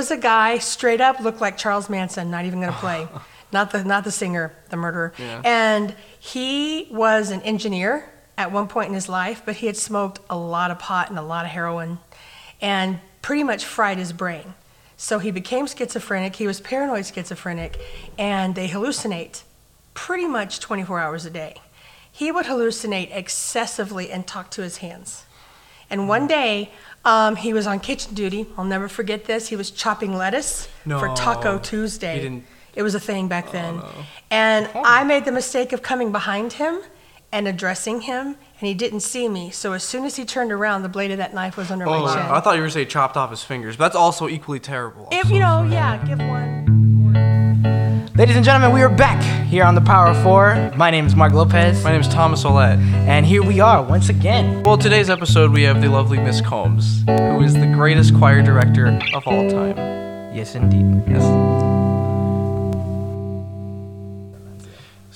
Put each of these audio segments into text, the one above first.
was a guy straight up looked like Charles Manson. Not even going to play, not the not the singer, the murderer. Yeah. And he was an engineer at one point in his life, but he had smoked a lot of pot and a lot of heroin, and pretty much fried his brain. So he became schizophrenic. He was paranoid schizophrenic, and they hallucinate pretty much 24 hours a day. He would hallucinate excessively and talk to his hands. And one mm. day, um, he was on kitchen duty. I'll never forget this. He was chopping lettuce for No. Taco Tuesday. He didn't- It was a thing back then. And I made the mistake of coming behind him and addressing him, and he didn't see me. So as soon as he turned around, the blade of that knife was under Oh, my chin. I thought you were saying chopped off his fingers, but that's also equally terrible. if you know, yeah, give one. Ladies and gentlemen, we are back here on the Power Four. My name is Mark Lopez, My name is Thomas Olette. and here we are once again. Well, today's episode we have the lovely Miss Combs, who is the greatest choir director of all time. Yes, indeed. Yes.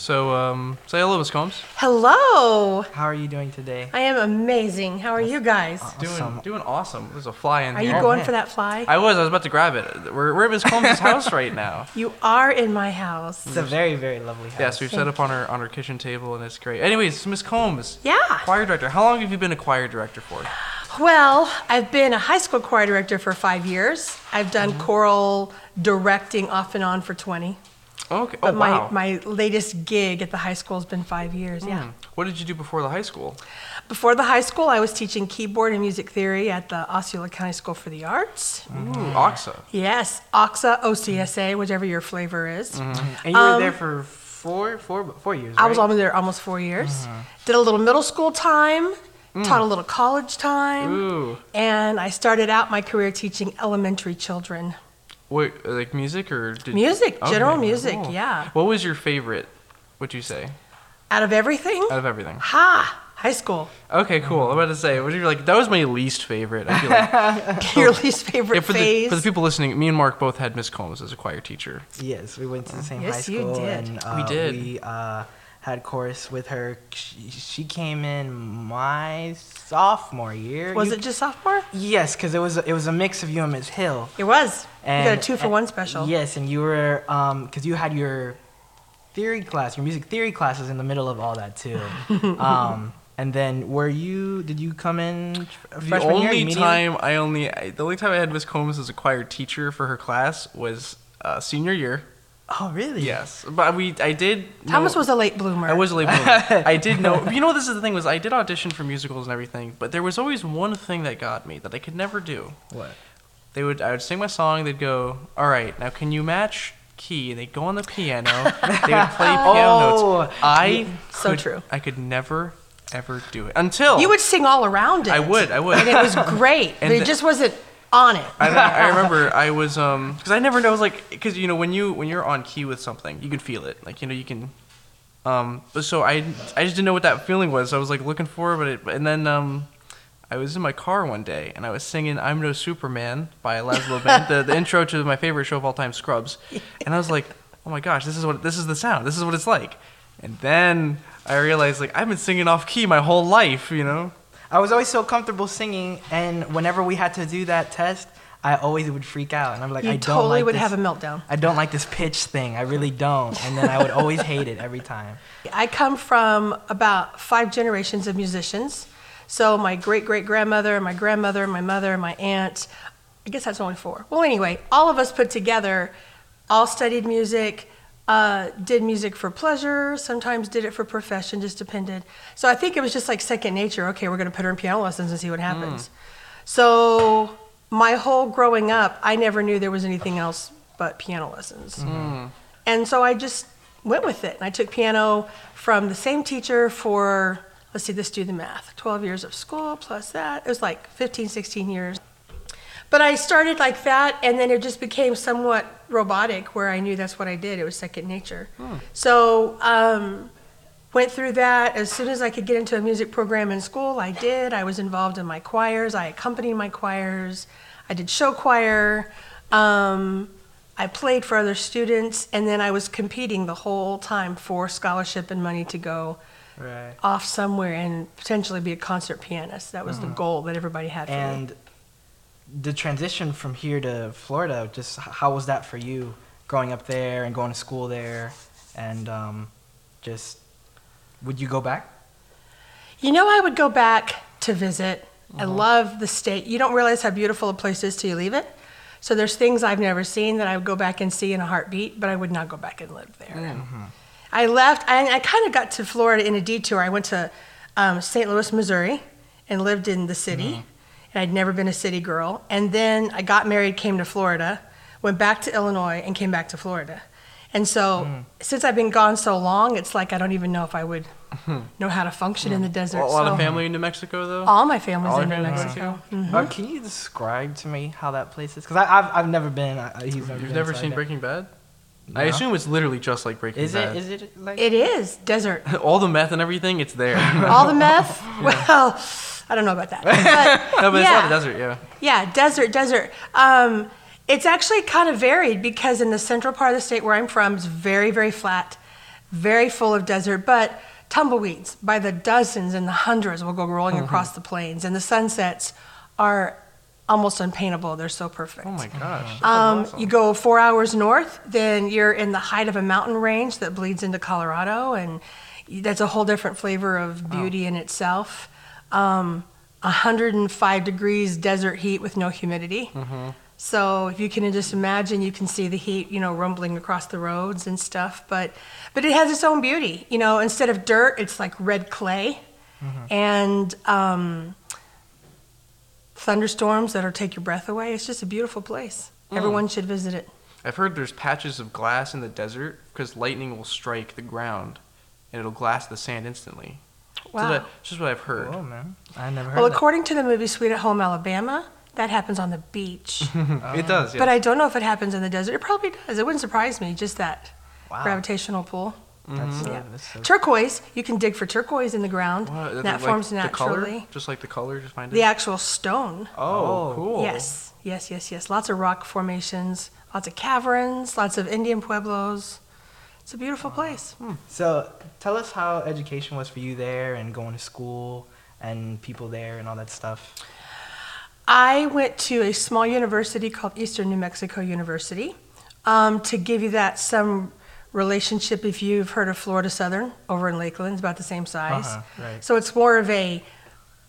So, um, say hello, Miss Combs. Hello. How are you doing today? I am amazing. How are you guys? Doing, Awesome. doing awesome. There's a fly in Are you going man. for that fly? I was. I was about to grab it. We're, we're at Miss Combs' house right now. You are in my house. It's a very, very lovely house. Yes, we've set up on our on our kitchen table, and it's great. Anyways, Miss Combs, Yeah. choir director. How long have you been a choir director for? Well, I've been a high school choir director for five years. I've done Mm-hmm. choral directing off and on for 20. Okay. But oh wow. my, my latest gig at the high school has been five years, yeah. Hmm. What did you do before the high school? Before the high school, I was teaching keyboard and music theory at the Osceola County School for the Arts. Ooh, Oxa. Yes, OXA, OCSA, whichever your flavor is. And you were there for four, four, four years. Um, I was almost there almost four years. Did a little middle school time, taught a little college time, Ooh. and I started out my career teaching elementary children. Wait, like music or did Music, general Okay, music, cool. yeah. What was your favorite? Would you say Out of everything, out of everything? ha, high school. Okay, cool. I'm about to say, what you like? That was my least favorite. I feel like Your least favorite Yeah, for the phase. for the people listening, me and Mark both had Miss Combs as a choir teacher. Yes, we went to the same Yes, high you school. did. And, uh, We did. We uh, had chorus with her. She, she came in my sophomore year. was You- it just sophomore? Yes, because it was a, it was a mix of you and Ms. Hill. It was. And, you got a two for and- one special. Yes, and you were um because you had your theory class, your music theory classes in the middle of all that too. um, and then were you? Did you come in f- The freshman year only time I only I, the only time I had Miss Combs as a choir teacher for her class was uh, senior year. Oh really? Yes, but we I did. Thomas know- was a late bloomer. I was a late bloomer. I did know. You know, this is the thing was I did audition for musicals and everything, but there was always one thing that got me that I could never do. What? They would I would sing my song. They'd go, "All right, now can you match key?" And they'd go on the piano. they would play piano Oh, notes. I So could- true. I could never ever do it until You would sing all around it. I would. I would. And it was great. And it the- just wasn't on it. I, I remember I was um because I never know like because you know when you when you're on key with something you can feel it. Like you know you can um but so I I just didn't know what that feeling was. So I was like looking for it but it and then um I was in my car one day and I was singing I'm No Superman by Lazlo Bane the, the intro to my favorite show of all time Scrubs. And I was like oh my gosh this is what this is the sound. This is what it's like. And then I realized like I've been singing off key my whole life you know I was always so comfortable singing, and whenever we had to do that test, I always would freak out, and I'm like, You I don't totally like would this. have a meltdown. I don't like this pitch thing. I really don't. And then I would always hate it every time. I come from about five generations of musicians. So my great great grandmother, my grandmother, my mother, my aunt. I guess that's only four. Well, anyway, all of us put together, all studied music, uh, did music for pleasure, sometimes did it for profession, just depended. So I think it was just like second nature. Okay, we're going to put her in piano lessons and see what happens. So my whole growing up, I never knew there was anything else but piano lessons. And so I just went with it. And I took piano from the same teacher for, let's see, let's do the math 12 years of school plus that. It was like 15, 16 years. But I started like that, and then it just became somewhat robotic where I knew that's what I did. It was second nature. So, um, went through that. As soon as I could get into a music program in school, I did. I was involved in my choirs, I accompanied my choirs, I did show choir. Um, I played for other students, and then I was competing the whole time for scholarship and money to go Right. off somewhere and potentially be a concert pianist. That was the goal that everybody had for me. And the transition from here to Florida, just how was that for you, growing up there and going to school there, and um, just would you go back? You know, I would go back to visit. I love the state. You don't realize how beautiful a place is till you leave it. So there's things I've never seen that I would go back and see in a heartbeat, but I would not go back and live there. I left. I, I kind of got to Florida in a detour. I went to um, St. Louis, Missouri, and lived in the city. And I'd never been a city girl. And then I got married, came to Florida, went back to Illinois, and came back to Florida. And so, since I've been gone so long, it's like I don't even know if I would know how to function in the desert. a lot so. of family in New Mexico though. All my family's All in New family's in Mexico. Mexico? Uh, can you describe to me how that place is? Because I've I've never been. I, I- he's never You've been, never so seen don't- Breaking Bad? I assume it's literally just like Breaking Is Bad. Is it? Is it like? It is desert. All the meth and everything, it's there. All the meth. Well, I don't know about that. But, no, but it's not yeah. a desert, yeah. Yeah, desert, desert. Um, it's actually kind of varied because in the central part of the state where I'm from, it's very, very flat, very full of desert, but tumbleweeds by the dozens and the hundreds will go rolling Mm-hmm. across the plains, and the sunsets are almost unpaintable. They're so perfect. Oh my gosh. Um, You go four hours north, then you're in the height of a mountain range that bleeds into Colorado, and that's a whole different flavor of beauty in itself. Um, 105 degrees desert heat with no humidity. So if you can just imagine, you can see the heat, you know, rumbling across the roads and stuff. But but it has its own beauty. You know, instead of dirt, it's like red clay, and um, thunderstorms that'll take your breath away. It's just a beautiful place. Everyone should visit it. I've heard there's patches of glass in the desert because lightning will strike the ground and it'll glass the sand instantly. So Wow. that- it's just what I've heard. Oh man, I never heard. well, that. according to the movie Sweet at Home Alabama, that happens on the beach. It does, yeah. But I don't know if it happens in the desert. It probably does. It wouldn't surprise me, just that Wow. gravitational pull. That's, uh, Yeah. that's so Turquoise, you can dig for turquoise in the ground. What, that like forms the color? naturally. Just like the color, just find it. The actual stone. Oh, Oh. cool. Yes, yes, yes, yes. Lots of rock formations, lots of caverns, lots of Indian pueblos. It's a beautiful place. So tell us how education was for you there and going to school and people there and all that stuff. I went to a small university called Eastern New Mexico University. Um, to give you that some relationship, if you've heard of Florida Southern over in Lakeland, it's about the same size. Uh-huh, right. So it's more of a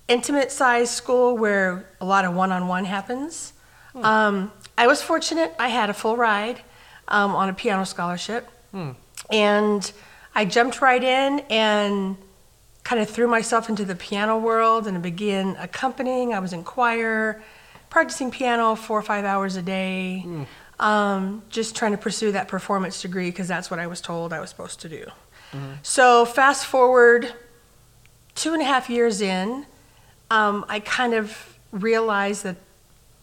intimate size school where a lot of one-on-one happens. Um, I was fortunate; I had a full ride um, on a piano scholarship, and I jumped right in and kind of threw myself into the piano world and began accompanying. I was in choir, practicing piano four or five hours a day, um, just trying to pursue that performance degree because that's what I was told I was supposed to do. So fast forward two and a half years in, um, I kind of realized that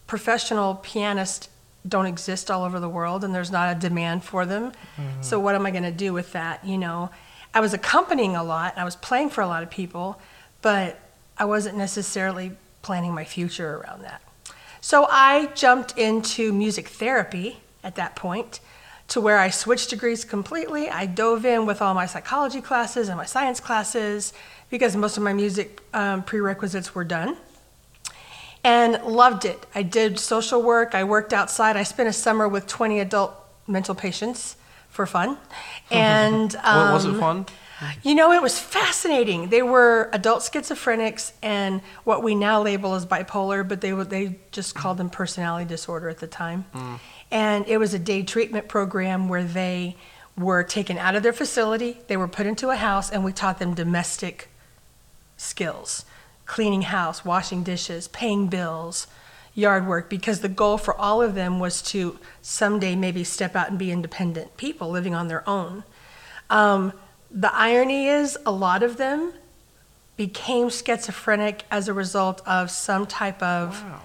professional pianists don't exist all over the world and there's not a demand for them. So what am I going to do with that? You know, I was accompanying a lot, I was playing for a lot of people, but I wasn't necessarily planning my future around that. So I jumped into music therapy at that point to where I switched degrees completely. I dove in with all my psychology classes and my science classes because most of my music um, prerequisites were done and loved it. I did social work, I worked outside. I spent a summer with 20 adult mental patients for fun. And Wa- was it um, fun? you know, it was fascinating. They were adult schizophrenics and what we now label as bipolar, but they would they just called them personality disorder at the time. And it was a day treatment program where they were taken out of their facility, they were put into a house, and we taught them domestic skills cleaning house, washing dishes, paying bills, yard work, because the goal for all of them was to someday maybe step out and be independent people living on their own. Um, the irony is, a lot of them became schizophrenic as a result of some type of Wow.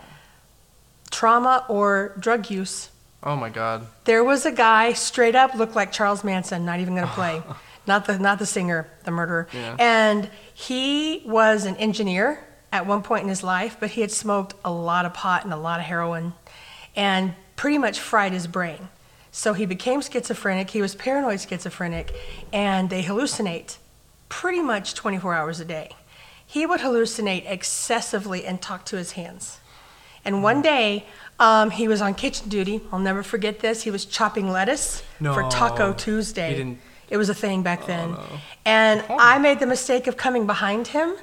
trauma or drug use. Oh my god. There was a guy straight up looked like Charles Manson, not even going to play. not the not the singer, the murderer. Yeah. And he was an engineer at one point in his life, but he had smoked a lot of pot and a lot of heroin and pretty much fried his brain. So he became schizophrenic, he was paranoid schizophrenic, and they hallucinate pretty much 24 hours a day. He would hallucinate excessively and talk to his hands. And one day, um, he was on kitchen duty. I'll never forget this. He was chopping lettuce for Taco Tuesday. He didn't- It was a thing back oh, then. And oh. I made the mistake of coming behind him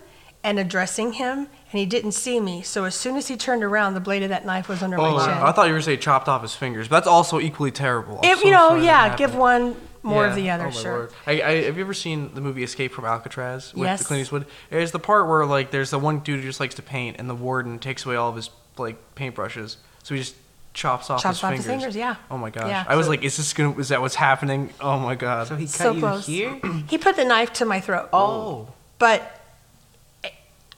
and addressing him, and he didn't see me. So as soon as he turned around, the blade of that knife was under Oh, my chin. I thought you were saying chopped off his fingers, but that's also equally terrible. If, so you know, yeah, give one more of the other, Oh, sure. I, I, have you ever seen the movie Escape from Alcatraz with Yes. Clint Eastwood? There's the part where like there's the one dude who just likes to paint, and the warden takes away all of his like paintbrushes, so he just chops off Chops his off fingers. his fingers, yeah. Oh my gosh. Yeah. I was like, is this gonna? Is that what's happening? Oh my god. So he cut So you close. here? He put the knife to my throat. Oh. But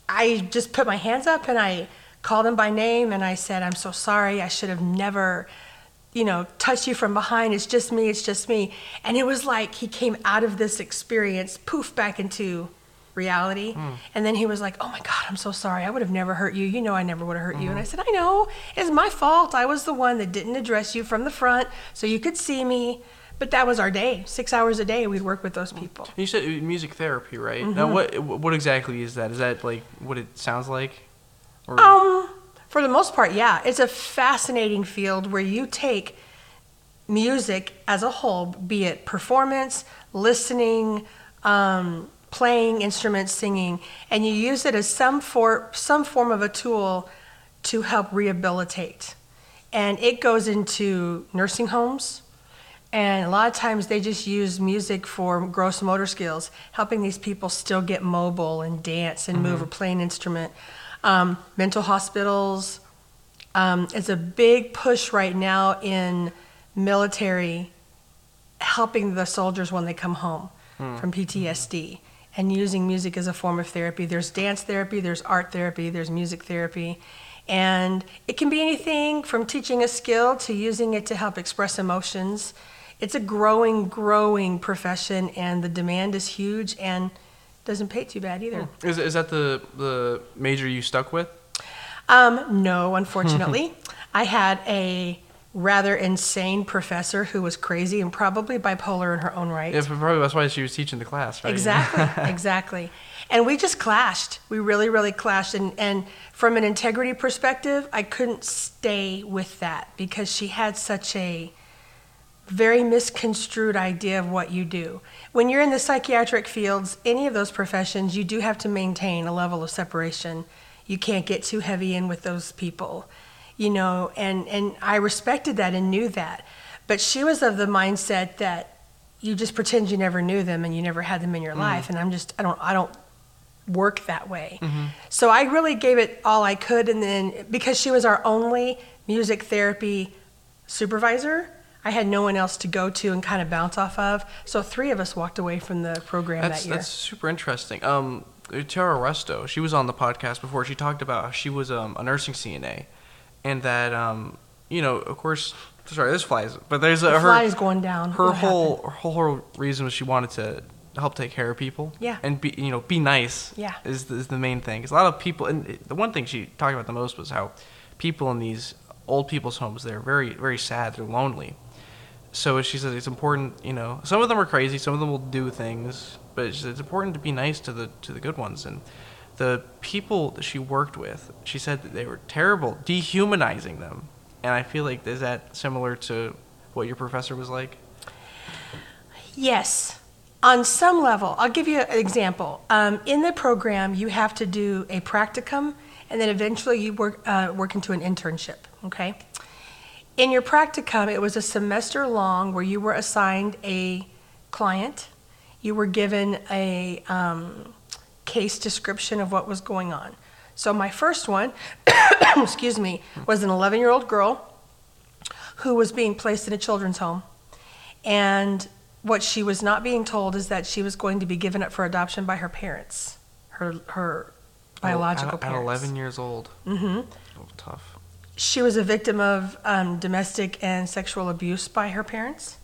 I just put my hands up and I called him by name and I said, I'm so sorry. I should have never, you know, touched you from behind. It's just me. It's just me. And it was like he came out of this experience, poof, back into reality. And then he was like, Oh my God, I'm so sorry. I would have never hurt you. You know, I never would have hurt you. And I said, I know. It's my fault. I was the one that didn't address you from the front so you could see me. But that was our day. Six hours a day, we'd work with those people. You said uh, music therapy, right? Mm-hmm. Now, what what exactly is that? Is that like what it sounds like? Or, Um, for the most part, yeah. It's a fascinating field where you take music as a whole, be it performance, listening, um, playing instruments, singing, and you use it as some for some form of a tool to help rehabilitate. And it goes into nursing homes. And a lot of times they just use music for gross motor skills, helping these people still get mobile and dance and move or play an instrument. Um, mental hospitals. Um, it's a big push right now in military helping the soldiers when they come home from PTSD and using music as a form of therapy. There's dance therapy, there's art therapy, there's music therapy. And it can be anything from teaching a skill to using it to help express emotions. It's a growing, growing profession, and the demand is huge and doesn't pay too bad either. is is that the the major you stuck with? Um, no, unfortunately. I had a rather insane professor who was crazy and probably bipolar in her own right. Yeah, probably that's why she was teaching the class, right? Exactly, exactly. And we just clashed. We really, really clashed. And, and from an integrity perspective, I couldn't stay with that because she had such a very misconstrued idea of what you do. When you're in the psychiatric fields, any of those professions, you do have to maintain a level of separation. You can't get too heavy in with those people, you know, and, and I respected that and knew that. But she was of the mindset that you just pretend you never knew them and you never had them in your life. And I'm just, I don't, I don't work that way. So I really gave it all I could. And then because she was our only music therapy supervisor, I had no one else to go to and kind of bounce off of. So three of us walked away from the program That's that year. that's super interesting. Um, Tara Resto, she was on the podcast before. She talked about she was um, a nursing CNA, and that um, you know, of course, sorry, this flies, but there's a the her fly is going down. her What whole happened? her whole reason was she wanted to help take care of people. Yeah. And be you know be nice. Yeah. Is the, is the main thing. Because a lot of people, and the one thing she talked about the most was how people in these old people's homes they're very very sad, they're lonely. So she says it's important, you know. Some of them are crazy. Some of them will do things, but it's important to be nice to the to the good ones. And the people that she worked with, she said that they were terrible, dehumanizing them. And I feel like is that similar to what your professor was like? Yes. On some level, I'll give you an example. Um, in the program, you have to do a practicum, and then eventually you work uh, work into an internship. Okay. In your practicum, it was a semester long where you were assigned a client. You were given a um, case description of what was going on. So my first one, excuse me, was an 11 year old girl who was being placed in a children's home. And what she was not being told is that she was going to be given up for adoption by her parents, her her biological at, at parents. 11 years old. Mm-hmm. Oh, tough. She was a victim of um, domestic and sexual abuse by her parents,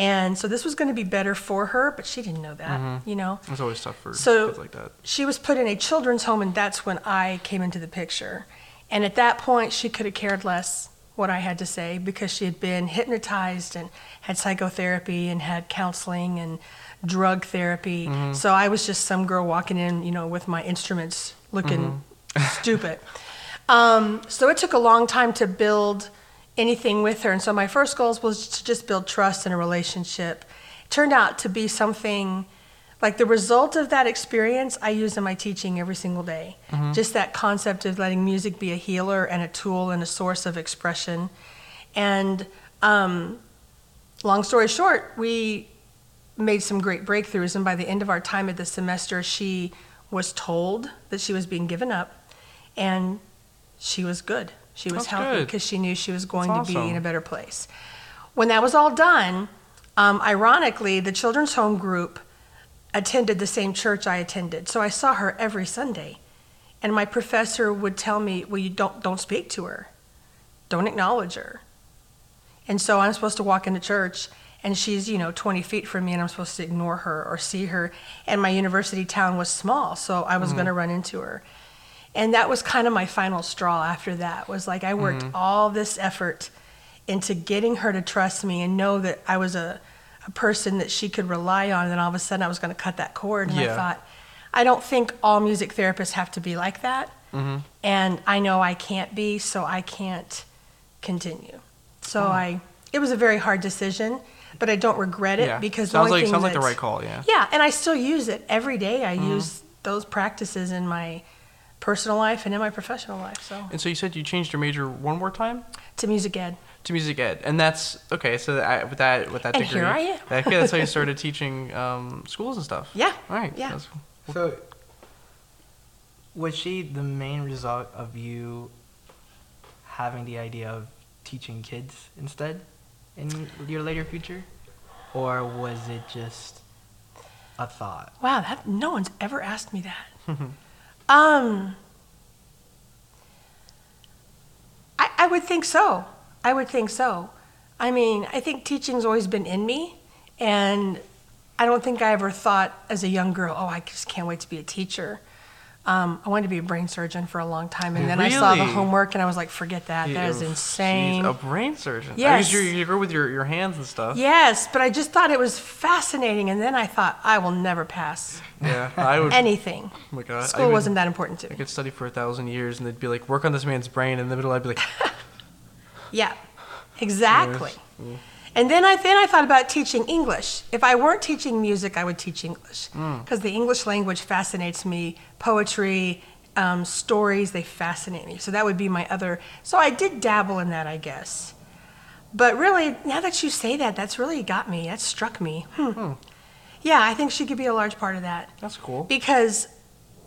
and so this was going to be better for her, but she didn't know that. Mhm. You know, It's always tough for So- kids like that. she was put in a children's home, and that's when I came into the picture. And at that point, she could have cared less what I had to say because she had been hypnotized and had psychotherapy and had counseling and drug therapy. Mm-hmm. So I was just some girl walking in, you know, with my instruments looking Mm-hmm. stupid. Um, so it took a long time to build anything with her. And so my first goals was to just build trust in a relationship. It turned out to be something like the result of that experience I use in my teaching every single day. Just that concept of letting music be a healer and a tool and a source of expression. And um, long story short, we made some great breakthroughs. And by the end of our time at the semester, she was told that she was being given up, and she was good. She was That's healthy good. because she knew she was going That's to be in a better place. When that was all done, um, ironically, the children's home group attended the same church I attended, so I saw her every Sunday. And my professor would tell me, "Well, you don't don't speak to her, don't acknowledge her." And so I'm supposed to walk into church and she's, you know, 20 feet from me and I'm supposed to ignore her or see her. And my university town was small, so I was going to run into her. And that was kind of my final straw after that was like I worked mm-hmm. all this effort into getting her to trust me and know that I was a, a person that she could rely on. And then all of a sudden I was going to cut that cord. And Yeah. I thought, I don't think all music therapists have to be like that. Mm-hmm. And I know I can't be, so I can't continue. So hmm. I, it was a very hard decision, but I don't regret it yeah. because the sounds only like sounds like the right call. Yeah. Yeah, and I still use it every day. I Mm-hmm. use those practices in my personal life and in my professional life. So And so you said you changed your major one more time to music ed. to music ed, and that's okay. So that, with that with that And degree, here I am. that- okay, that's how you started teaching um, schools and stuff. Yeah, All right. yeah. that's- So, was she the main result of you having the idea of teaching kids instead in your later future? Or was it just a thought? Wow, that no one's ever asked me that. um, I, I would think so. I would think so. I mean, I think teaching's always been in me, and I don't think I ever thought as a young girl, oh, I just can't wait to be a teacher. Um, I wanted to be a brain surgeon for a long time, and then I saw the Really? homework, and I was like, forget that. That is Jeez, insane. a brain surgeon. Yes. Because you you go with your, your hands and stuff. Yes, but I just thought it was fascinating, and then I thought I will never pass Yeah. I would. anything. oh my God. I School would- wasn't that important to me. I me. could study for a thousand years, and they'd be like, work on this man's brain. And in the middle, I'd be like, Yeah, exactly. And then I then I thought about teaching English. If I weren't teaching music, I would teach English Hmm. because the English language fascinates me. Poetry, um, stories, they fascinate me. So that would be my other. So I did dabble in that, I guess. But really, now that you say that, that's really got me. That struck me. Hmm. Yeah, I think she could be a large part of that that's cool. because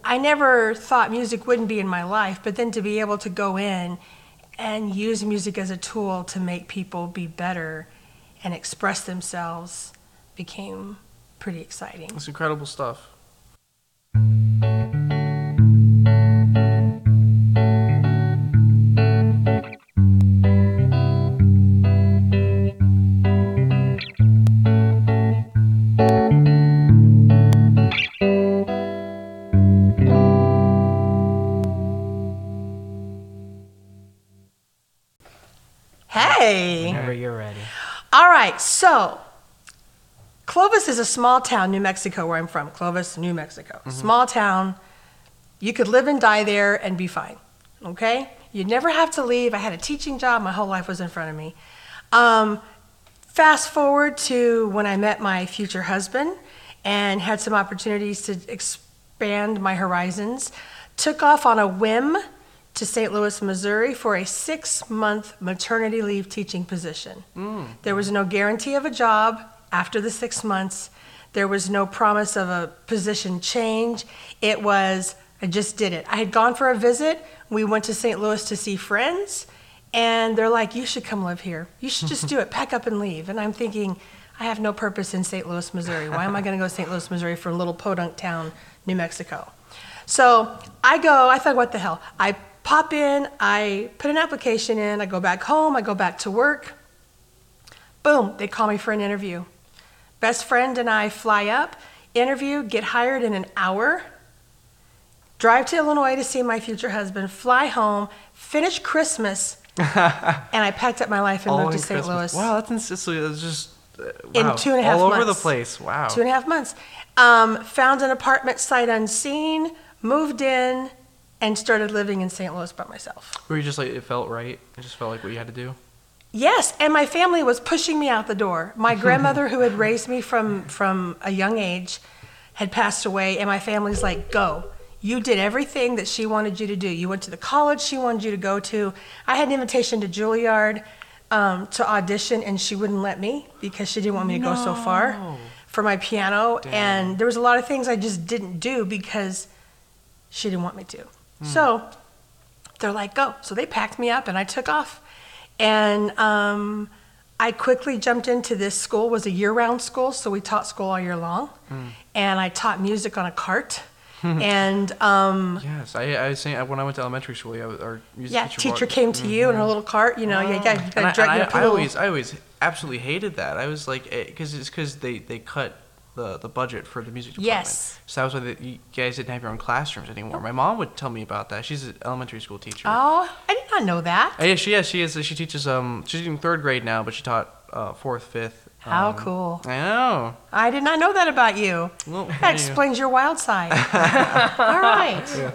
I never thought music wouldn't be in my life, but then to be able to go in and use music as a tool to make people be better and express themselves became pretty exciting. It's incredible stuff. All right, so Clovis is a small town, New Mexico, where I'm from. Clovis, New Mexico. Small town. You could live and die there and be fine. Okay? You'd never have to leave. I had a teaching job, my whole life was in front of me. Um, fast forward to when I met my future husband and had some opportunities to expand my horizons. Took off on a whim to St. Louis, Missouri for a six month maternity leave teaching position. Mm. There was no guarantee of a job after the six months. There was no promise of a position change. It was, I just did it. I had gone for a visit. We went to St. Louis to see friends, and they're like, You should come live here. You should just do it. Pack up and leave. And I'm thinking, I have no purpose in St. Louis, Missouri. Why am I going to go to St. Louis, Missouri for a little podunk town, New Mexico? So I go, I thought, what the hell? I pop in, I put an application in, I go back home, I go back to work. Boom, they call me for an interview. Best friend and I fly up, interview, get hired in an hour, drive to Illinois to see my future husband, fly home, finish Christmas, and I packed up my life and All moved to in St. Louis. Wow, that's in Sicily. That's just uh, In wow. two and a half all over the place. Wow. Two and a half months. Um, found an apartment sight unseen, moved in, and started living in St. Louis by myself. Were you just like it felt right? It just felt like what you had to do. Yes, and my family was pushing me out the door. My grandmother, who had raised me from from a young age, had passed away, and my family's like, "Go! You did everything that she wanted you to do. You went to the college she wanted you to go to. I had an invitation to Juilliard um, to audition, and she wouldn't let me because she didn't want me to go so far for my piano. Damn. And there was a lot of things I just didn't do because she didn't want me to. So they're like, go. So they packed me up and I took off. And um, I quickly jumped into this school, was a year-round school, so we taught school all year long. And I taught music on a cart. and um, Yes, I I was saying when I went to elementary school, yeah, our music yeah, teacher. teacher came to you in a little cart. You know, yeah, got you And got I, to drag and your I, I always, I always absolutely hated that. I was like, because it's because they, they cut the, the budget for the music department. Yes. So that was why the, you guys didn't have your own classrooms anymore. My mom would tell me about that. She's an elementary school teacher. Oh, I did not know that. Uh, yeah, she yeah, she is. She teaches um she's in third grade now, but she taught uh, fourth, fifth. How um, cool. I know. I did not know that about you. Well, That there you go. explains your wild side. All right.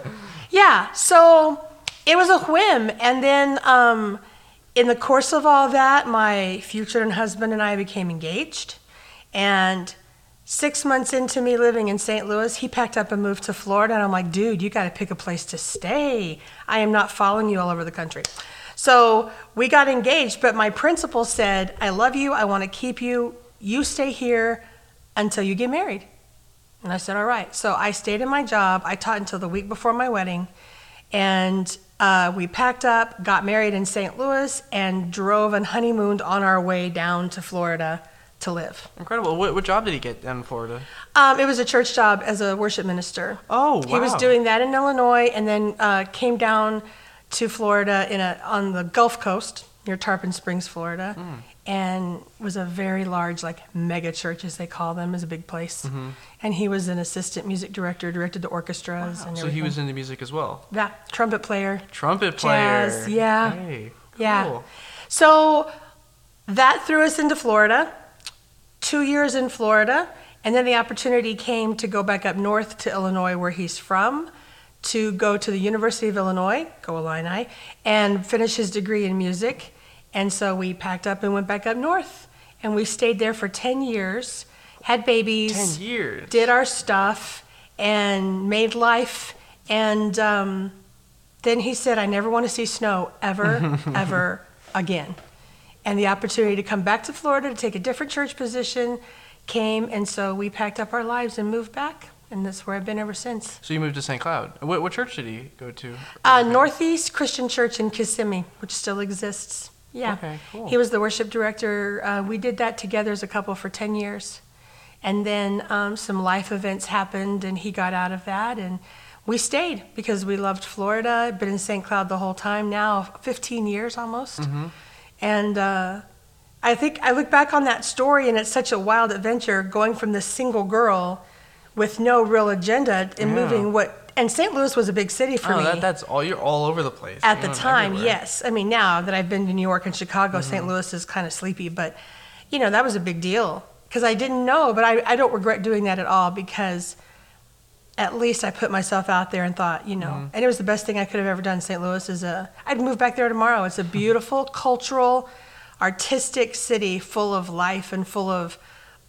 Yeah. So it was a whim, and then um, in the course of all that, my future husband and I became engaged, and six months into me living in St. Louis, he packed up and moved to Florida, and I'm like, dude, you got to pick a place to stay. I am not following you all over the country. So we got engaged, but my principal said, I love you. I want to keep you. You stay here until you get married. And I said, all right. So I stayed in my job. I taught until the week before my wedding. And uh, we packed up, got married in St. Louis, and drove and honeymooned on our way down to Florida to live. Incredible. What, what job did he get down in Florida? Um, it was a church job as a worship minister. Oh, wow. He was doing that in Illinois and then uh, came down to Florida in a, on the Gulf Coast near Tarpon Springs, Florida, Hmm. and was a very large, like mega church, as they call them, is a big place. Mm-hmm. And he was an assistant music director, directed the orchestras and So everything. he was into music as well. yeah, trumpet player. Trumpet player. Jazz, yeah. Hey, Yeah. cool. So that threw us into Florida. Two years in Florida, and then the opportunity came to go back up north to Illinois, where he's from, to go to the University of Illinois, go Illini, and finish his degree in music. And so we packed up and went back up north, and we stayed there for 10 years, had babies Ten years. did our stuff and made life and um, then he said i never want to see snow ever ever again and the opportunity to come back to florida to take a different church position came and so we packed up our lives and moved back and that's where i've been ever since So you moved to St. Cloud. What, what church did he go to? uh, northeast christian church in kissimmee which still exists yeah Okay, cool. he was the worship director uh, we did that together as a couple for 10 years and then um, some life events happened and he got out of that and we stayed because we loved florida been in st cloud the whole time now 15 years almost and uh, i think i look back on that story and it's such a wild adventure going from this single girl with no real agenda and Yeah. moving what and st louis was a big city for oh, me that, that's all. You're all over the place. at You're the time, everywhere. yes. I mean, now that I've been to New York and Chicago, Mm-hmm. St. Louis is kind of sleepy, but you know, that was a big deal because I didn't know, but I, I don't regret doing that at all because at least I put myself out there and thought, you know, Mm-hmm. and it was the best thing I could have ever done St. Louis is a, I'd move back there tomorrow. It's a beautiful, cultural, artistic city full of life and full of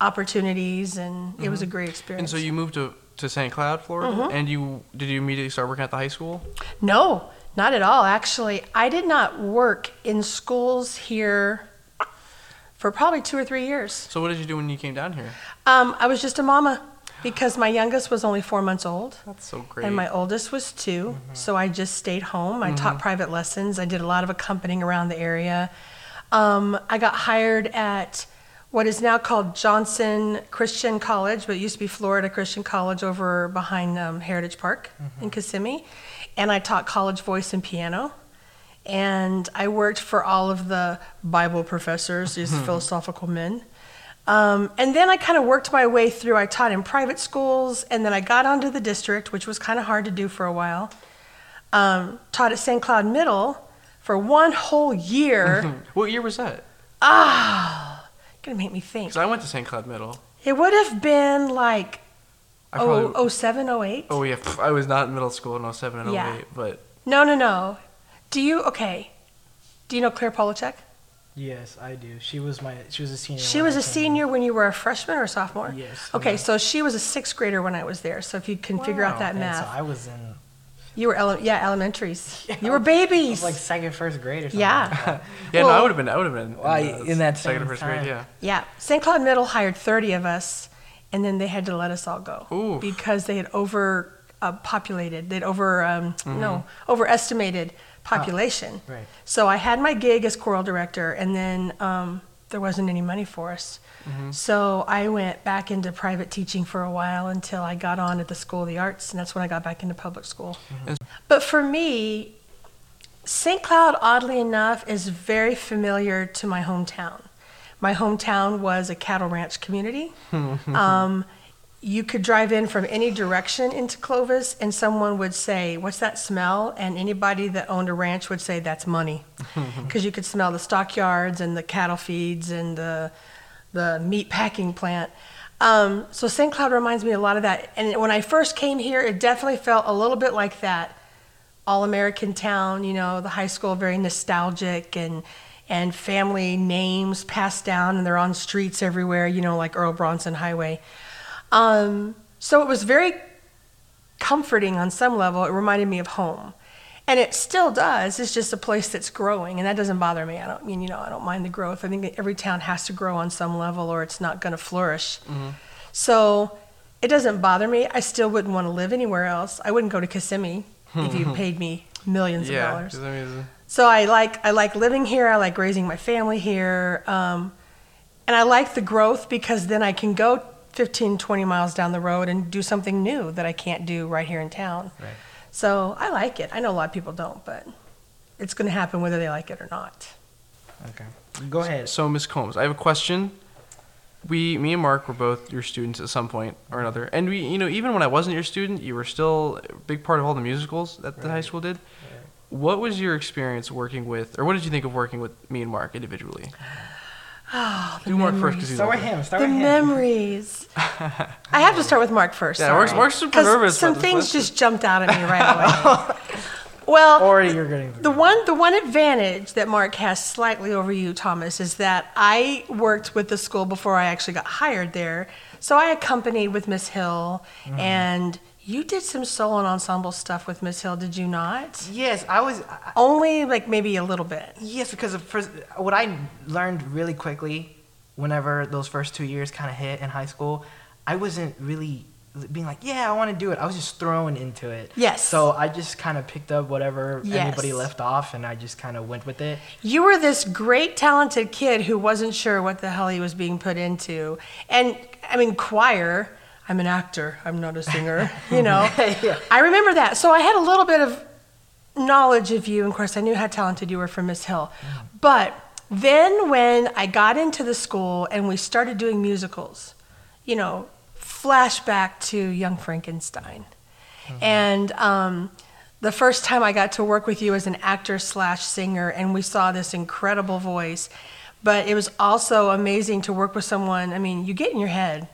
opportunities and it was a great experience. And so you moved to, to St. Cloud, Florida, Mm-hmm. and you did you immediately start working at the high school? No, not at all. Actually, I did not work in schools here for probably two or three years. So what did you do when you came down here? Um, I was just a mama because my youngest was only four months old That's so great. and my oldest was 2 So I just stayed home. I taught private lessons. I did a lot of accompanying around the area. Um, I got hired at what is now called Johnson Christian College, but it used to be Florida Christian College over behind um, Heritage Park in Kissimmee. And I taught college voice and piano. And I worked for all of the Bible professors, these philosophical men. Um, and then I kind of worked my way through. I taught in private schools, and then I got onto the district, which was kind of hard to do for a while. Um, taught at St. Cloud Middle for one whole year. what year was that? Ah, gonna make me think. Because I went to St. Cloud Middle. It would have been like I Oh, probably, oh, seven, oh, eight? oh yeah, I was not in middle school in 07 and Yeah. 08, but No, no, no. Do you, okay. Do you know Claire Polachek? Yes, I do. She was my. She was a senior. She when was I a came senior when you were a freshman or a sophomore? Yes. Okay, yeah. so she was a sixth grader when I was there. So if you can figure out Wow. that And math, So I was in. you were ele- yeah elementaries. Yeah, you were I was babies. like second, first grade or something. Yeah. like that. yeah, no, I Well- would have been, I would have been Well, I- uh, in that second or same first grade, time. yeah. yeah, St. Cloud Middle hired thirty of us, and then they had to let us all go Oof. because they had over uh, populated. They'd over um, Mm-hmm. no overestimated population. Right. So I had my gig as choral director, and then um, there wasn't any money for us. Mm-hmm. So I went back into private teaching for a while until I got on at the School of the Arts, and that's when I got back into public school. And- But for me, St. Cloud, oddly enough, is very familiar to my hometown. My hometown was a cattle ranch community. um, you could drive in from any direction into Clovis, and someone would say, What's that smell? And anybody that owned a ranch would say, That's money. Because you could smell the stockyards and the cattle feeds and the, the meat packing plant. Um, so St. Cloud reminds me a lot of that. And when I first came here, it definitely felt a little bit like that all American town, you know, the high school very nostalgic and and family names passed down and they're on streets everywhere, you know, like Irlo Bronson Highway. Um, so it was very comforting on some level. It reminded me of home. And it still does. It's just a place that's growing, and that doesn't bother me. I don't mean, you know, I don't mind the growth. I think every town has to grow on some level, or it's not going to flourish. So it doesn't bother me. I still wouldn't want to live anywhere else. I wouldn't go to Kissimmee if you paid me millions of Yeah, dollars. I mean, So I like I like living here. I like raising my family here, um, and I like the growth because then I can go 15, 20 miles down the road and do something new that I can't do right here in town. Right. So I like it. I know a lot of people don't, but it's going to happen whether they like it or not. Okay. Go ahead. So, Miss Combs, I have a question. We, me and Mark were both your students at some point or another, and we, you know, even when I wasn't your student, you were still a big part of all the musicals that the high Right. school did. What was your experience working with, or what did you think of working with me and Mark individually? Oh, the Do Mark first memories. because he's Start with older. him. Start The with him. memories. I have to start with Mark first. Yeah, sorry. Mark's- Mark's super 'Cause nervous Some things just jumped out at me right away. well, Already you're getting. The one, the one advantage that Mark has slightly over you, Thomas, is that I worked with the school before I actually got hired there. So I accompanied with Miss Hill, mm-hmm. and you did some solo and ensemble stuff with Miss Hill, did you not? Yes, I was. I- Only like maybe a little bit. Yes, because of first, what I learned really quickly, whenever those first two years kind of hit in high school, I wasn't really being like, yeah, I want to do it. I was just thrown into it. Yes. So I just kind of picked up whatever Yes. anybody left off, and I just kind of went with it. You were this great, talented kid who wasn't sure what the hell he was being put into. And I mean, choir, I'm an actor, I'm not a singer, you know. Yeah. I remember that. So I had a little bit of knowledge of you. And of course, I knew how talented you were from Miss Hill. But then when I got into the school and we started doing musicals, you know, flashback to Young Frankenstein. And um, the first time I got to work with you as an actor slash singer, and we saw this incredible voice. But it was also amazing to work with someone. I mean, you get in your head.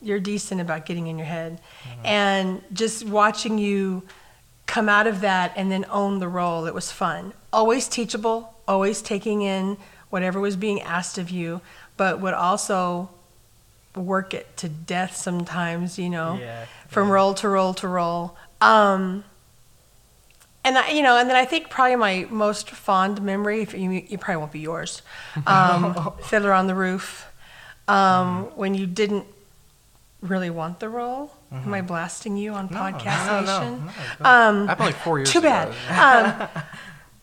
You're decent about getting in your head. And just watching you come out of that and then own the role, it was fun. Always teachable, always taking in whatever was being asked of you, but would also work it to death sometimes, you know Yeah, from yeah. role to role to role. Um, and I, you know, and then I think probably my most fond memory, if you, you probably won't be yours, um, Fiddler on the Roof, um, when you didn't really want the role. Am I blasting you on Podcast no, no, Nation? um, Happened like four years too ago. bad. Um,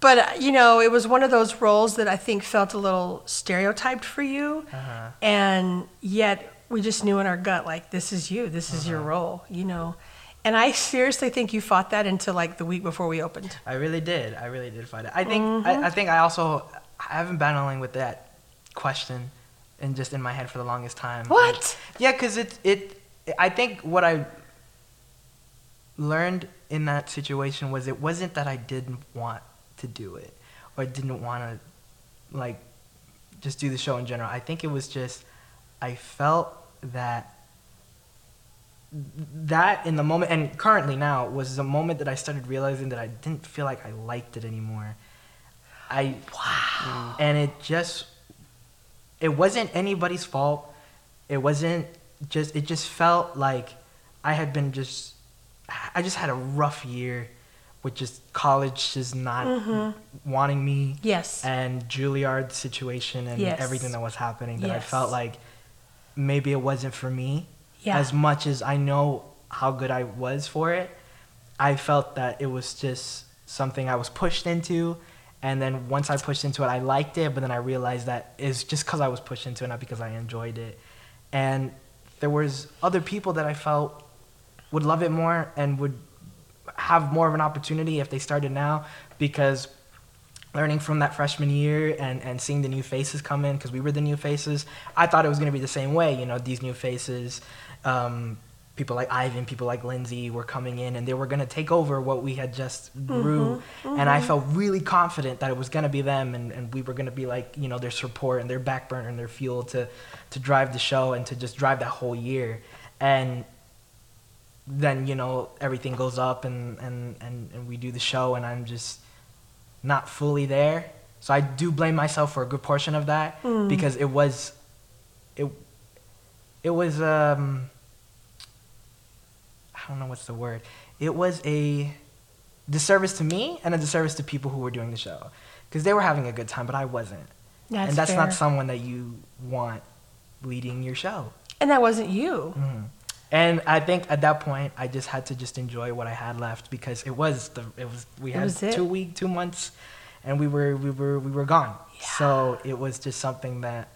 but uh, you know, it was one of those roles that I think felt a little stereotyped for you, Uh-huh. and yet we just knew in our gut like this is you, this is your role, you know. And I seriously think you fought that until like the week before we opened. I really did. I really did fight it. I think. Mm-hmm. I, I think I also. I've been battling with that question, and just in my head for the longest time. What? Yeah, because it it. I think what I learned in that situation was it wasn't that I didn't want to do it, or didn't want to, like, just do the show in general. I think it was just I felt that that in the moment and currently now was the moment that I started realizing that I didn't feel like I liked it anymore. I wow. And it just it wasn't anybody's fault. It wasn't just it just felt like I had been just I just had a rough year with just college just not Mm-hmm. wanting me. Yes. And Juilliard's situation and Yes. everything that was happening that I felt like maybe it wasn't for me. Yeah. As much as I know how good I was for it, I felt that it was just something I was pushed into. And then once I pushed into it, I liked it. But then I realized that it's just because I was pushed into it, not because I enjoyed it. And there was other people that I felt would love it more and would have more of an opportunity if they started now because learning from that freshman year and, and seeing the new faces come in because we were the new faces i thought it was going to be the same way you know these new faces um, people like ivan people like lindsay were coming in and they were going to take over what we had just mm-hmm, grew. And i mm-hmm. felt really confident that it was going to be them and, and we were going to be like you know their support and their backburner and their fuel to, to drive the show and to just drive that whole year. And then you know everything goes up and, and, and, and we do the show and i'm just not fully there. So i do blame myself for a good portion of that mm. because it was it it was um i don't know what's the word it was a disservice to me and a disservice to people who were doing the show because they were having a good time but i wasn't That's and that's fair. not someone that you want leading your show And that wasn't you. Mhm. And I think at that point, I just had to just enjoy what I had left because it was the it was we had was two week two months, and we were we were we were gone. Yeah. So it was just something that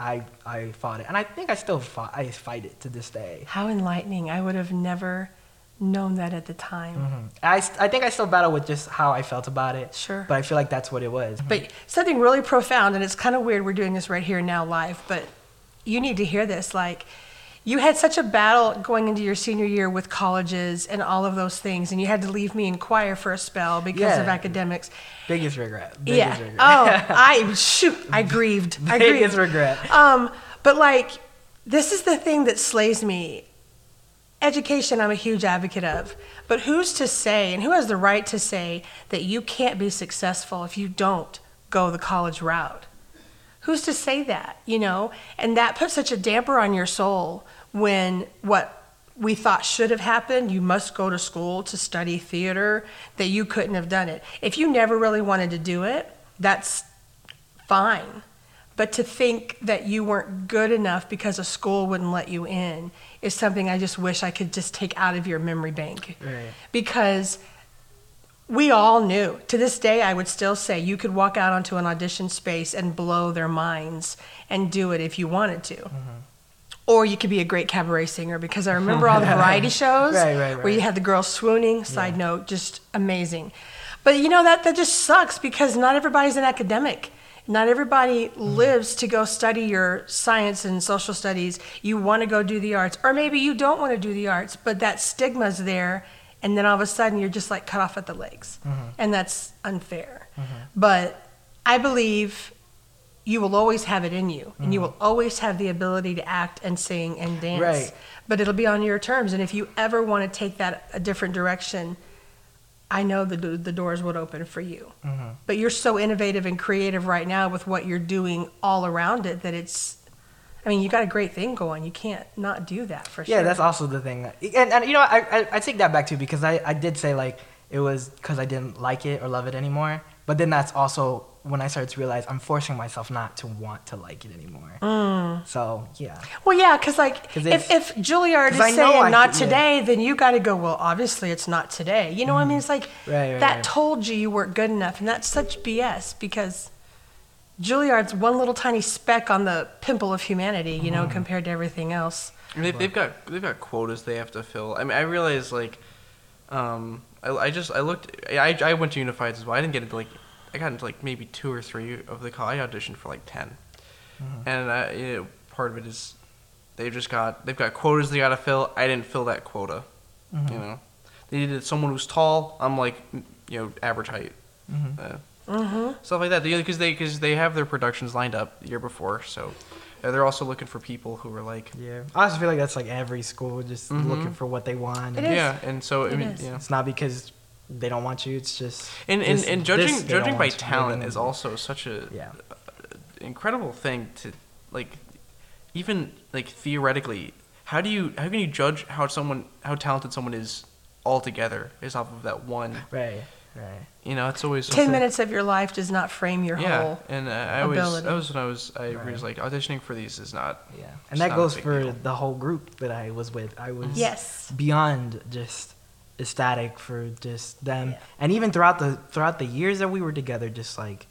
I I fought it, and I think I still fought I fight it to this day. How enlightening. I would have never known that at the time. Mhm. I I think I still battle with just how I felt about it. Sure. But I feel like that's what it was. But something really profound, and it's kind of weird we're doing this right here now live, but you need to hear this. Like, you had such a battle going into your senior year with colleges and all of those things, and you had to leave me in choir for a spell because of academics. Biggest regret. yeah. Regret. Oh, I shoot, I grieved. I Biggest grieved. regret. Um, but like, this is the thing that slays me. Education, I'm a huge advocate of. But who's to say, and who has the right to say, that you can't be successful if you don't go the college route? Who's to say that, you know? And that puts such a damper on your soul when what we thought should have happened, you must go to school to study theater, that you couldn't have done it. If you never really wanted to do it, that's fine. But to think that you weren't good enough because a school wouldn't let you in is something I just wish I could just take out of your memory bank. Right. Because we all knew. To this day, I would still say you could walk out onto an audition space and blow their minds and do it if you wanted to. Mm-hmm. Or you could be a great cabaret singer because I remember all the variety shows Right, right, right. where you had the girls swooning. Side note, just amazing. But you know that that just sucks because not everybody's an academic. Not everybody Mm-hmm. lives to go study your science and social studies. You want to go do the arts, or maybe you don't want to do the arts, but that stigma's there, and then all of a sudden you're just like cut off at the legs, Mm-hmm. and that's unfair. But I believe you will always have it in you, and you will always have the ability to act and sing and dance. Mm-hmm. Right. But it'll be on your terms, and if you ever want to take that a different direction, I know the the doors would open for you. Mm-hmm. But you're so innovative and creative right now with what you're doing all around it that it's. I mean, you got a great thing going. You can't not do that for sure. Yeah, that's also the thing. And, and you know, I, I, I take that back too because I, I did say like it was because I didn't like it or love it anymore. But then that's also when I started to realize I'm forcing myself not to want to like it anymore. Mm. So yeah, Well, yeah, because like 'Cause if, if Juilliard is saying I not could- yeah. today, then you got to go. Well, obviously it's not today. You know what I mean? It's like Right, right, that right. told you you weren't good enough, and that's such BS because Juilliard's one little tiny speck on the pimple of humanity, you Mm-hmm. know, compared to everything else. And they, they've got they've got quotas they have to fill. I mean, I realize like, um, I, I just I looked. I, I went to Unified as well. I didn't get into like, I got into like maybe two or three of the call. I auditioned for like 10 and uh, you know, part of it is they've just got they've got quotas they got to fill. I didn't fill that quota. You know, they needed someone who's tall. I'm like, you know, average height. Uh, Mm-hmm. stuff like that. Because they because they have their productions lined up the year before, so uh, they're also looking for people who are like Yeah, I also feel like that's like every school just Mhm. looking for what they want. And is. yeah, and so I mean, is. you know. It's not because they don't want you. It's just And and, this- and judging they judging by want you. They talent is also such a yeah. incredible thing to like even like theoretically how do you how can you judge how someone how talented someone is altogether based off of that one Right. Right. you know it's always Ten minutes of your life does not frame your yeah whole. and uh, i always ability. that was when i was i Right. was like auditioning for these is not Yeah. And that not goes for deal. the whole group that I was with. I was Yes. beyond just ecstatic for just them Yeah. and even throughout the throughout the years that we were together just like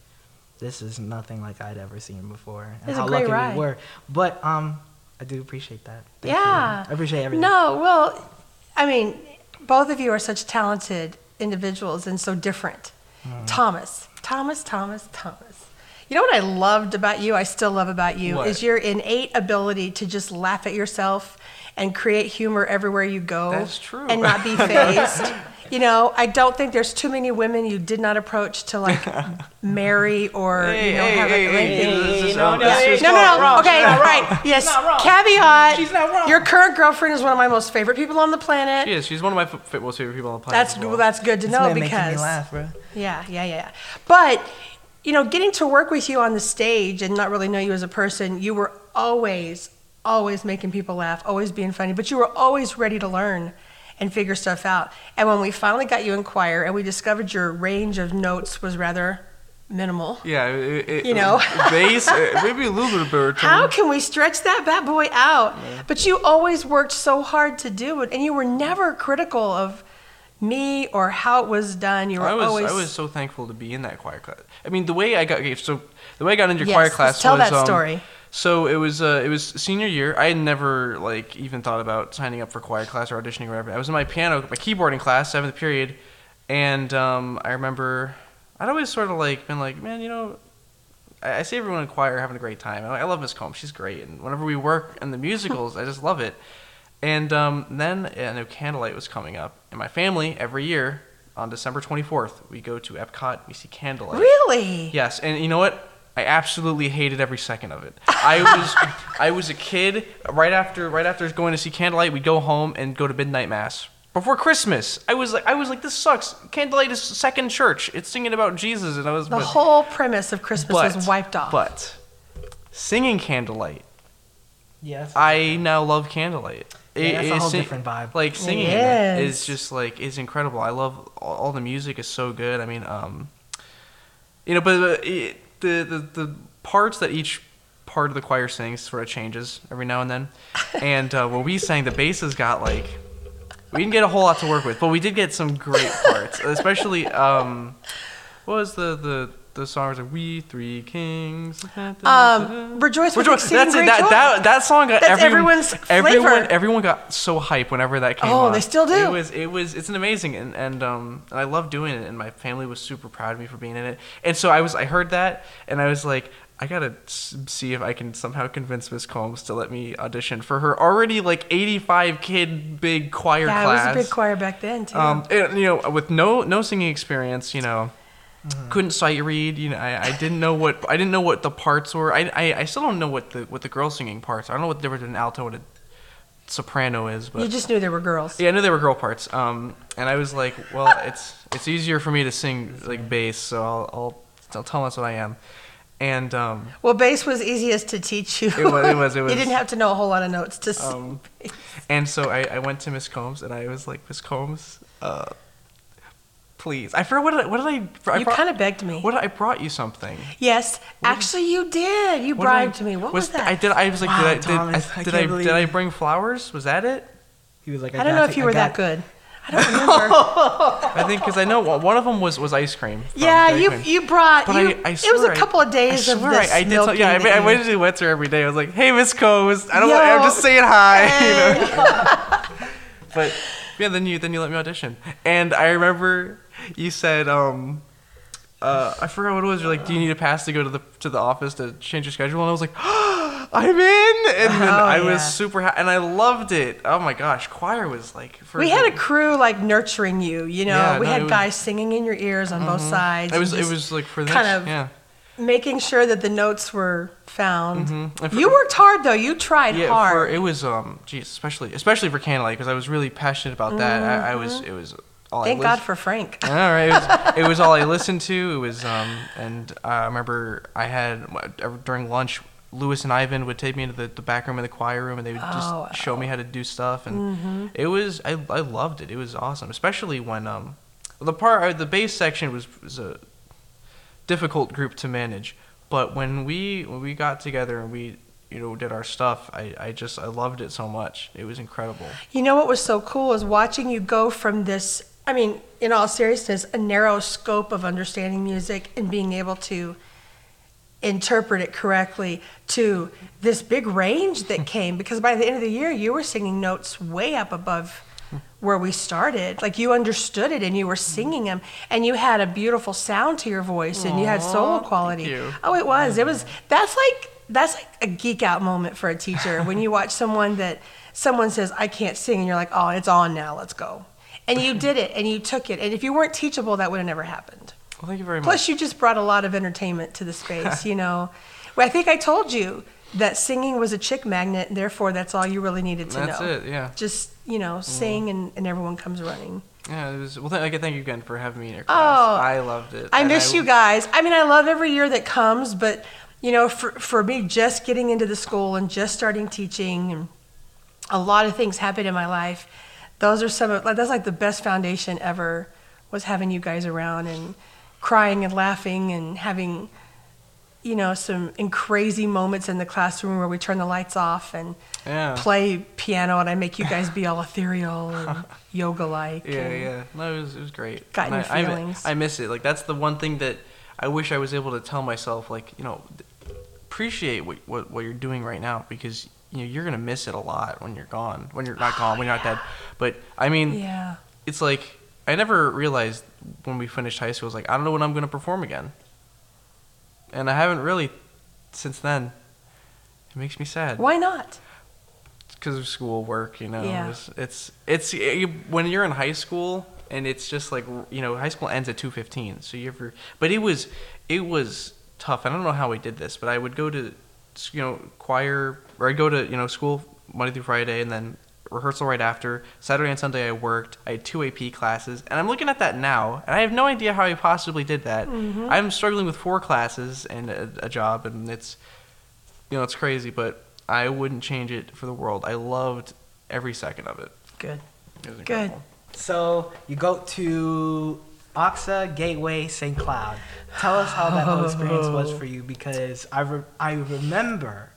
this is nothing like I'd ever seen before and It's a how great lucky ride. we were. But um I do appreciate that. Thank you. Yeah. I appreciate everything. No, well, I mean, both of you are such talented individuals and so different. Mm. Thomas, Thomas, Thomas, Thomas. You know what I loved about you, I still love about you, What? is your innate ability to just laugh at yourself and create humor everywhere you go. That's true. And not be phased. you know, I don't think there's too many women you did not approach to like marry or, Hey, you know, hey, have hey, a, hey, anything. no, no, this hey, No, no, no. Okay, right. Yes. not. Caveat. She's not wrong. Your current girlfriend is one of my most favorite people on the planet. she is she's one of my f- f- most favorite people on the planet That's well. well, that's good to This know man making because me laugh, bro. yeah, yeah, yeah. yeah. But you know, getting to work with you on the stage and not really know you as a person, you were always, always making people laugh, always being funny. But you were always ready to learn and figure stuff out. And when we finally got you in choir and we discovered your range of notes was rather minimal. yeah it, it, You know? bass uh, maybe a little bit of better How can we stretch that bad boy out? But you always worked so hard to do it, and you were never critical of me or how it was done. You were I was always I was so thankful to be in that choir class. I mean, the way I got so the way I got into Yes, choir class tell was that um, story. So it was uh, it was senior year. I had never like even thought about signing up for choir class or auditioning or whatever. I was in my piano, my keyboarding class, seventh period, and um, I remember I'd always sort of like been like, man, you know, I, I see everyone in choir having a great time. I, I love Miss Combs, she's great, and whenever we work in the musicals, I just love it. And um, then I knew Candlelight was coming up, and my family every year on December 24th we go to Epcot, we see Candlelight. really. Yes, and you know what? I absolutely hated every second of it. I was I was a kid right after right after going to see Candlelight, we'd go home and go to midnight mass. Before Christmas, I was like I was like this sucks. Candlelight is second church. It's singing about Jesus and I was The but, whole premise of Christmas but, was wiped off. But singing Candlelight, Yes. I now love Candlelight. Yeah, that's a whole sing- different vibe. Like singing It it is. is just like is incredible. I love all, all the music is so good. I mean, um, you know, but uh, it, the, the the parts that each part of the choir sings sort of changes every now and then. And uh, when we sang, the basses got like we didn't get a whole lot to work with, but we did get some great parts, especially um, what was the the the songs like "We Three Kings." Um, Rejoice with Rejoice. That's it. That, that that song got everyone, everyone's everyone flavor. everyone got so hype whenever that came out. Oh, on. they still do. It was it was it's an amazing and and um and I love doing it and my family was super proud of me for being in it. And so I was I heard that and I was like I gotta see if I can somehow convince Miss Combs to let me audition for her already like 85 kid big choir yeah, class. it was a big choir back then too. Um, and, you know, with no no singing experience, you know, Mm-hmm. couldn't sight read. You know, I, I didn't know what I didn't know what the parts were. I, I, I still don't know what the what the girl singing parts. are. I don't know what the difference between an alto and a soprano is. But you just knew there were girls. yeah, I knew there were girl parts. Um, and I was like, well, it's it's easier for me to sing like bass, so I'll I'll, I'll tell them that's what I am. And um, Well, bass was easiest to teach you. It was- it was- it was- you didn't have to know a whole lot of notes to. Um, and so I, I went to Miss Combs and I was like, Miss Combs, uh, please. I forgot what did I, what did I? I you brought- kind of begged me. What I brought you something. yes, actually, you did. You What did I- bribed me. What was, that? I did. I was like, Wow, did I Thomas, I, I did can't I believe did I bring flowers? Was that it? He was like, I don't know got if you- you were I that good. I don't remember. I think because I know one one of them was was ice cream. yeah, you Queen. you brought. But you, I, I it was a I- couple of days I of swear this I, I did. Tell, milking yeah, I, I you- went to went her every day. I was like, "Hey, Miss Combs, I don't. Yo. want I'm just saying hi." You know. But yeah, then you then you let me audition, and I remember you said, um, uh, I forgot what it was. You're like, "Do you need a pass to go to the to the office to change your schedule?" And I was like, "I'm in!" And then Oh, I was yeah. super happy, and I loved it. Oh my gosh, choir was like. For we had a crew like nurturing you. You know, Yeah, we no, had was- guys singing in your ears on both sides. It was it was like for the kind of yeah. making sure that the notes were found. Mhm. For- You worked hard though. You tried yeah, hard. for, it was um, geez, especially especially for candlelight because I was really passionate about that. I, I was it was all Thank God for Frank. All right, it was, it was all I listened to. It was um, and I remember I had during lunch. Lewis and Ivan would take me into the, the back room of the choir room, and they would just Oh, Mm-hmm. show me how to do stuff, and it was I, I loved it. It was awesome, especially when um, the part uh, the bass section was was a difficult group to manage, but when we when we got together and we you know did our stuff, I, I just I loved it so much. It was incredible. You know what was so cool is watching you go from this, I mean, in all seriousness, a narrow scope of understanding music and being able to interpret it correctly to this big range that came because by the end of the year you were singing notes way up above where we started. Like you understood it and you were singing them and you had a beautiful sound to your voice and you had solo quality. oh it was. It was that's like that's like a geek out moment for a teacher. When you watch someone that someone says i can't sing and you're like oh it's on now. Let's go and you did it and you took it and if you weren't teachable that would have never happened Well, thank you very much. Plus, you just brought a lot of entertainment to the space. you know, well, I think I told you that singing was a chick magnet, and therefore that's all you really needed to know. That's know. it. Yeah. Just you know, mm-hmm. sing and, and everyone comes running. Yeah, it was. Well, th- thank you again for having me in your Oh. I loved it. I and miss you guys. I mean, I love every year that comes, but you know, for for me, just getting into the school and just starting teaching, and a lot of things happened in my life. Those are some of like that's like the best foundation ever was having you guys around and crying and laughing and having you know some in crazy moments in the classroom where we turn the lights off and Yeah. play piano and I make you guys be all ethereal and yoga like. Yeah, yeah. No, it was it was great. Got And your I, I feelings. I, miss it. Like that's the one thing that I wish I was able to tell myself. Like you know, appreciate what what, what you're doing right now because you know you're gonna miss it a lot when you're gone. When you're not gone. When you're not dead. But I mean, Yeah. it's like I never realized when we finished high school. I was like, I don't know when I'm gonna perform again. And I haven't really since then. It makes me sad. Why not? because of school work you know Yeah. it's it's, it's you, when you're in high school and it's just like you know high school ends at 2.15 so you ever but it was it was tough i don't know how we did this but i would go to you know choir or i'd go to you know school monday through friday and then rehearsal right after saturday and sunday i worked i had two ap classes and i'm looking at that now and i have no idea how i possibly did that mm-hmm. i'm struggling with four classes and a, a job and it's you know it's crazy but i wouldn't change it for the world i loved every second of it Good. it was Good. So you go to OCSA Gateway St. Cloud. Tell us how that whole experience was for you because I, re- I remember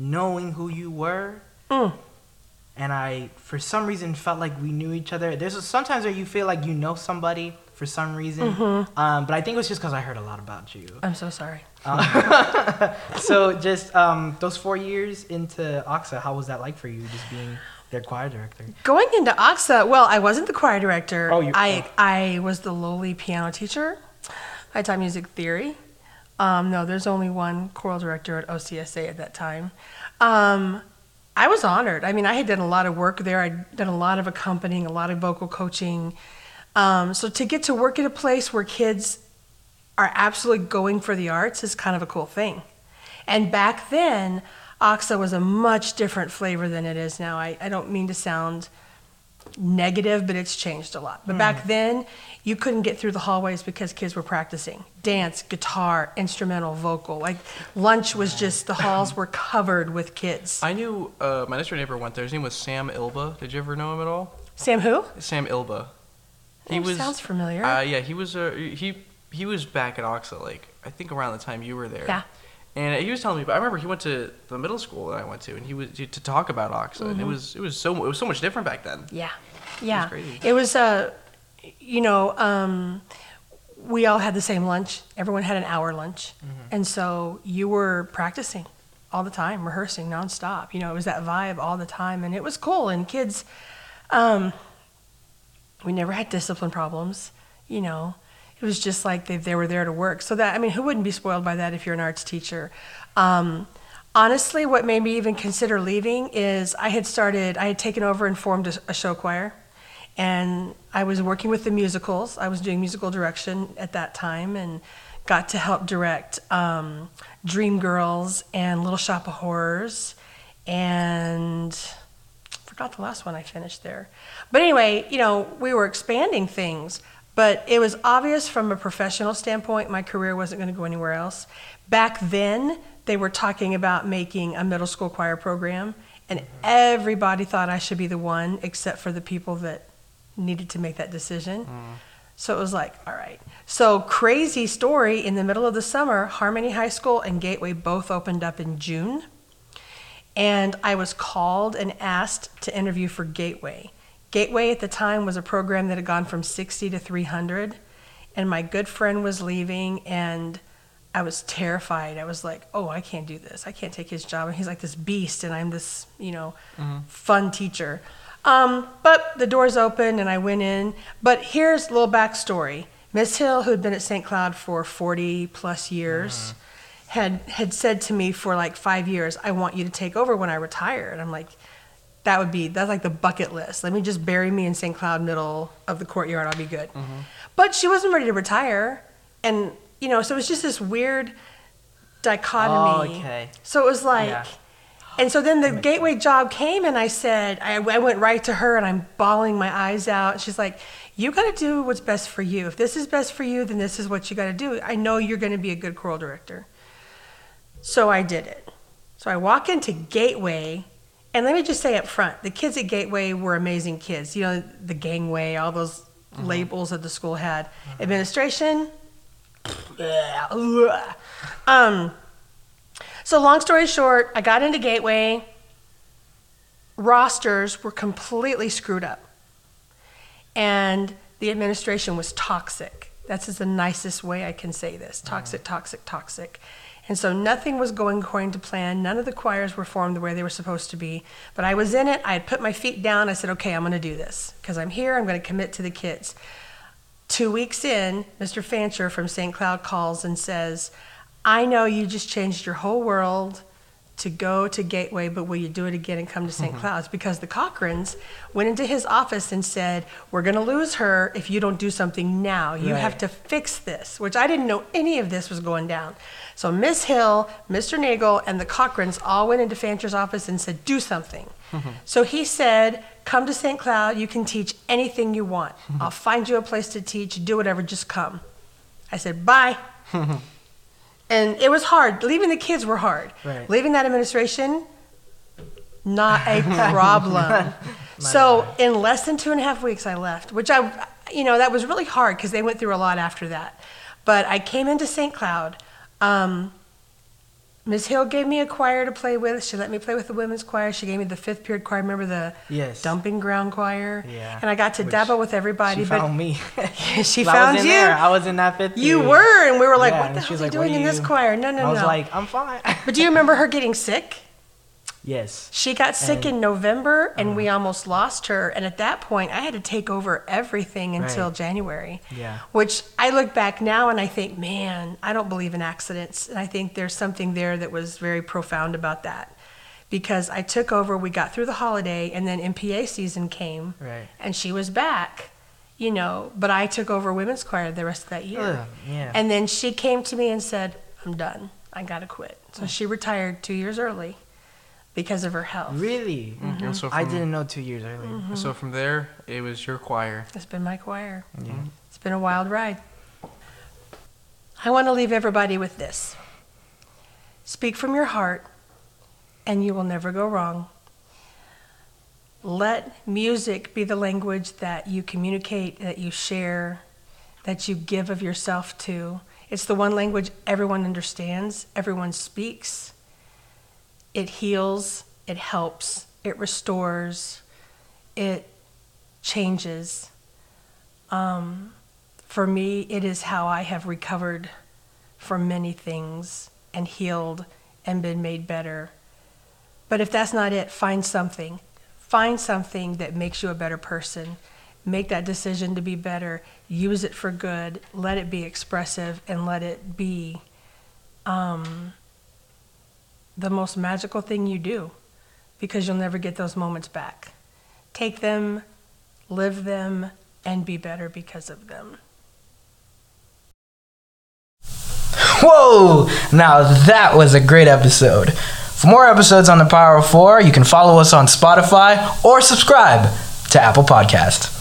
knowing who you were Mm. and I for some reason felt like we knew each other. There's sometimes where you feel like you know somebody for some reason, Mm-hmm. um, but I think it was just because I heard a lot about you. I'm so sorry. so just um, those four years into OCSA, how was that like for you, just being their choir director? Going into OCSA, well, I wasn't the choir director. Oh, you- I I was the lowly piano teacher. I taught music theory. Um, no, there's only one choral director at OCSA at that time. Um, I was honored. I mean, I had done a lot of work there. I'd done a lot of accompanying, a lot of vocal coaching. Um, so to get to work at a place where kids are absolutely going for the arts is kind of a cool thing. And back then, OCSA was a much different flavor than it is now. I, I don't mean to sound negative, but it's changed a lot. But back then, you couldn't get through the hallways because kids were practicing dance, guitar, instrumental, vocal. Like lunch was just, the halls were covered with kids. i knew uh, my next door neighbor went there his name was sam ilba did you ever know him at all Sam, who? sam ilba he Oh, was sounds familiar. uh, yeah he was uh, he he was back at OCSA like i think around the time you were there Yeah. And he was telling me but i remember he went to the middle school that i went to and he was to talk about OCSA and it Mm-hmm. was it was so it was so much different back then Yeah, yeah. crazy. It was, uh, you know, um, we all had the same lunch. Everyone had an hour lunch, and so you were practicing all the time, rehearsing nonstop. You know, it was that vibe all the time, and it was cool. And kids, um, we never had discipline problems. You know, it was just like they they were there to work. So that I mean, who wouldn't be spoiled by that if you're an arts teacher? Um, honestly, what made me even consider leaving is I had started, I had taken over and formed a, a show choir, and I was working with the musicals. I was doing musical direction at that time, and got to help direct um, Dreamgirls and Little Shop of Horrors, and forgot the last one I finished there. But anyway, you know, we were expanding things, but it was obvious from a professional standpoint my career wasn't going to go anywhere else. Back then, they were talking about making a middle school choir program, and everybody thought I should be the one except for the people that needed to make that decision. Mm. So it was like, all right. So crazy story in the middle of the summer, Harmony High School and Gateway both opened up in June. And I was called and asked to interview for Gateway. Gateway at the time was a program that had gone from 60 to 300. And my good friend was leaving, and I was terrified. I was like, oh, I can't do this. I can't take his job. And he's like this beast, and I'm this, you know, fun teacher. Um, but the doors opened, and I went in. But here's a little backstory Miss Hill, who had been at St. Cloud for 40 plus years, had, had said to me for like five years, I want you to take over when I retire. And I'm like, that would be that's like the bucket list. Let me just bury me in St. Cloud, middle of the courtyard. I'll be good. But she wasn't ready to retire, and you know, so it was just this weird dichotomy. Oh, okay. So it was like, Yeah. and so then the gateway job came, and I said, I, I went right to her, and I'm bawling my eyes out. She's like, "You got to do what's best for you. If this is best for you, then this is what you got to do. I know you're going to be a good choral director." So I did it. So I walk into Gateway, and let me just say up front, the kids at Gateway were amazing kids. You know, the gangway, all those mm-hmm. labels that the school had. Mm-hmm. Administration, um, so long story short, I got into Gateway. Rosters were completely screwed up, and the administration was toxic. That's the nicest way I can say this: mm-hmm. toxic, toxic, toxic. And so nothing was going according to plan. None of the choirs were formed the way they were supposed to be. But I was in it. I had put my feet down. I said, "Okay, I'm going to do this because I'm here. I'm going to commit to the kids." Two weeks in, Mr. Fancher from St. Cloud calls and says, I know you just changed your whole world to go to Gateway, but will you do it again and come to saint mm-hmm. Cloud's? Because the Cochrans went into his office and said, We're going to lose her if you don't do something now. You have to fix this, which I didn't know any of this was going down. So Miss Hill, Mr. Nagel, and the Cochrans all went into Fancher's office and said, Do something. Mm-hmm. So he said, Come to St. Cloud. You can teach anything you want. Mm-hmm. I'll find you a place to teach. Do whatever. Just come. I said, Bye. and it was hard. Leaving the kids were hard. Right. Leaving that administration, not a problem. so in less than two and a half weeks, I left, which I, you know, that was really hard because they went through a lot after that. But I came into St. Cloud. Um, Ms. Hill gave me a choir to play with. She let me play with the women's choir. She gave me the fifth period choir. Remember the Yes. dumping ground choir? Yeah. And I got to Which dabble with everybody. She but found me. she I found was in you. There. I was in that fifth. You period. were, and we were like, Yeah, "What the hell are you like, doing do in this choir?" No, no, no. I was no. like, I'm fine. but do you remember her getting sick? Yes. She got sick And- in November, and we Uh-huh. almost lost her. And at that point, I had to take over everything until Right. January. Yeah. Which I look back now and I think, man, I don't believe in accidents. And I think there's something there that was very profound about that. Because I took over, we got through the holiday, and then MPA season came, Right. and she was back, you know. But I took over women's choir the rest of that year. Ugh, yeah. And then she came to me and said, I'm done. I got to quit. So she retired two years early because of her health. Really? Mm-hmm. Mm-hmm. And so I didn't know two years earlier. Mm-hmm. So from there, it was your choir. It's been my choir. Yeah. Mm-hmm. It's been a wild ride. I want to leave everybody with this speak from your heart, and you will never go wrong. Let music be the language that you communicate, that you share, that you give of yourself to. It's the one language everyone understands, everyone speaks. It heals, it helps, it restores, it changes. Um, for me, it is how I have recovered from many things and healed and been made better. But if that's not it, find something. Find something that makes you a better person. Make that decision to be better. Use it for good. Let it be expressive and let it be um, the most magical thing you do because you'll never get those moments back. Take them, live them, and be better because of them. Whoa! Now that was a great episode. For more episodes on the Power of Four, you can follow us on Spotify or subscribe to Apple Podcast.